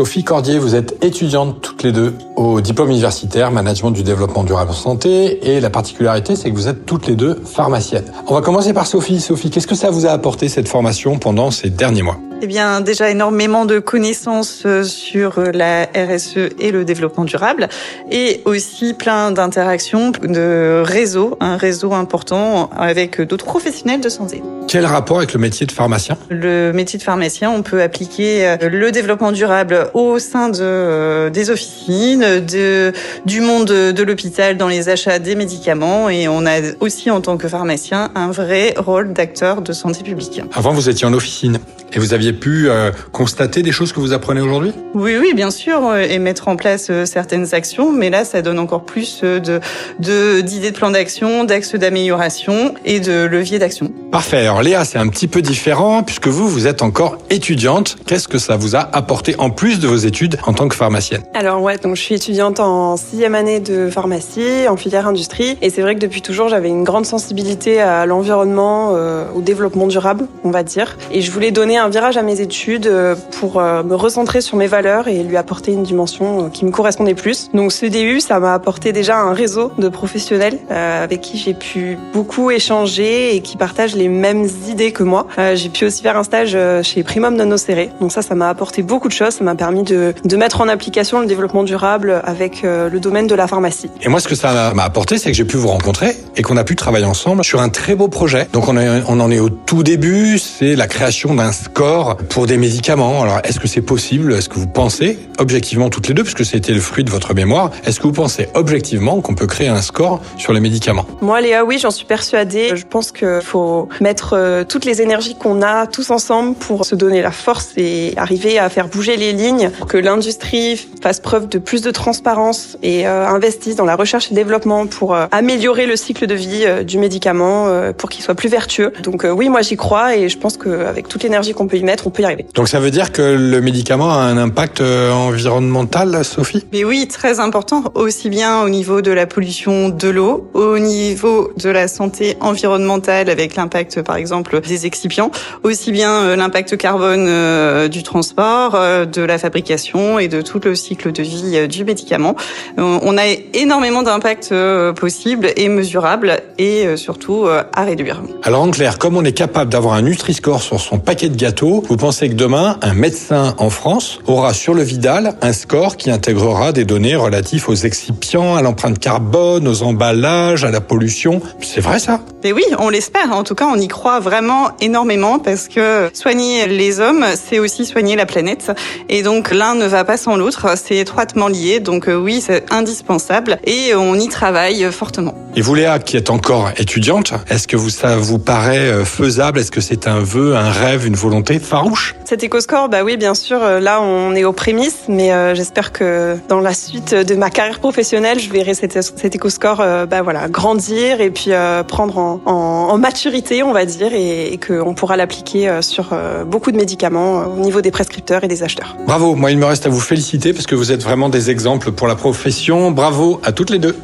Sophie Cordier, vous êtes étudiante toutes les deux au diplôme universitaire Management du développement durable en santé et la particularité c'est que vous êtes toutes les deux pharmaciennes. On va commencer par Sophie. Sophie, qu'est-ce que ça vous a apporté cette formation pendant ces derniers mois? Eh bien, déjà énormément de connaissances euh, sur euh, la RSE et le développement durable, et aussi plein d'interactions, de réseaux, un réseau important avec d'autres professionnels de santé. Quel rapport avec le métier de pharmacien? Le métier de pharmacien, on peut appliquer euh, le développement durable au sein de des officines, de du monde de l'hôpital dans les achats des médicaments, et on a aussi en tant que pharmacien un vrai rôle d'acteur de santé publique. Avant, vous étiez en officine et vous aviez pu euh, constater des choses que vous apprenez aujourd'hui? Oui, oui, bien sûr, euh, et mettre en place euh, certaines actions. Mais là, ça donne encore plus de d'idées de, plans d'action, d'axes d'amélioration et de leviers d'action. Parfait. Alors Léa, c'est un petit peu différent puisque vous, vous êtes encore étudiante. Qu'est-ce que ça vous a apporté en plus de vos études en tant que pharmacienne? Alors ouais, donc je suis étudiante en sixième année de pharmacie, en filière industrie, et c'est vrai que depuis toujours, j'avais une grande sensibilité à l'environnement, au développement durable, on va dire, et je voulais donner un virage à mes études euh, pour euh, me recentrer sur mes valeurs et lui apporter une dimension euh, qui me correspondait plus. Donc ce DU, ça m'a apporté déjà un réseau de professionnels avec qui j'ai pu beaucoup échanger et qui partagent les mêmes idées que moi. J'ai pu aussi faire un stage chez Primum Nanocéré. Donc ça, ça m'a apporté beaucoup de choses. Ça m'a permis de, de mettre en application le développement durable avec le domaine de la pharmacie. Et moi, ce que ça m'a apporté, c'est que j'ai pu vous rencontrer et qu'on a pu travailler ensemble sur un très beau projet. Donc on, on en est au tout début. C'est la création d'un score pour des médicaments. Alors, est-ce que c'est possible? Est-ce que vous pensez, objectivement toutes les deux, puisque c'était le fruit de votre mémoire, est-ce que vous pensez objectivement qu'on peut créer un score sur les médicaments? Moi, Léa, oui, j'en suis persuadée. Je pense qu'il faut mettre euh, toutes les énergies qu'on a tous ensemble pour se donner la force et arriver à faire bouger les lignes, que l'industrie fasse preuve de plus de transparence et euh, investisse dans la recherche et développement pour euh, améliorer le cycle de vie du médicament, pour qu'il soit plus vertueux. Donc oui, moi j'y crois et je pense qu'avec toute l'énergie qu'on peut y mettre, on peut y arriver. Donc ça veut dire que le médicament a un impact euh, environnemental, Sophie? Mais oui, très important, aussi bien au niveau de la pollution de l'eau, au niveau de la santé environnementale avec l'impact par exemple des excipients, aussi bien euh, l'impact carbone euh, du transport, de la fabrication et de tout le cycle de vie du médicament. On a énormément d'impacts possibles et mesurables et surtout à réduire. Alors en clair, comme on est capable d'avoir un Nutri-Score sur son paquet de gâteaux, vous pensez que demain, un médecin en France aura sur le Vidal un score qui intégrera des données relatives aux excipients, à l'empreinte carbone, aux emballages, à la pollution? C'est vrai ça Mais oui, on l'espère. En tout cas, on y croit vraiment énormément parce que soigner les hommes, c'est aussi soigner la planète. Et donc l'un ne va pas sans l'autre, c'est étroitement lié. Donc euh, oui, c'est indispensable et on y travaille fortement. Et vous Léa, qui êtes encore étudiante, est-ce que vous, ça vous paraît euh, faisable? Est-ce que c'est un vœu, un rêve, une volonté? Farouche Cet éco-score, bah oui, bien sûr, euh, là on est aux prémices, mais euh, j'espère que dans la suite de ma carrière professionnelle, je verrai cet, cet éco-score bah voilà, grandir et puis prendre en, en, maturité, on va dire, et, et qu'on pourra l'appliquer sur beaucoup de médicaments au niveau des prescripteurs et des acheteurs. Bravo, moi il me reste à vous féliciter parce que vous êtes vraiment des exemples pour la profession. Bravo à toutes les deux.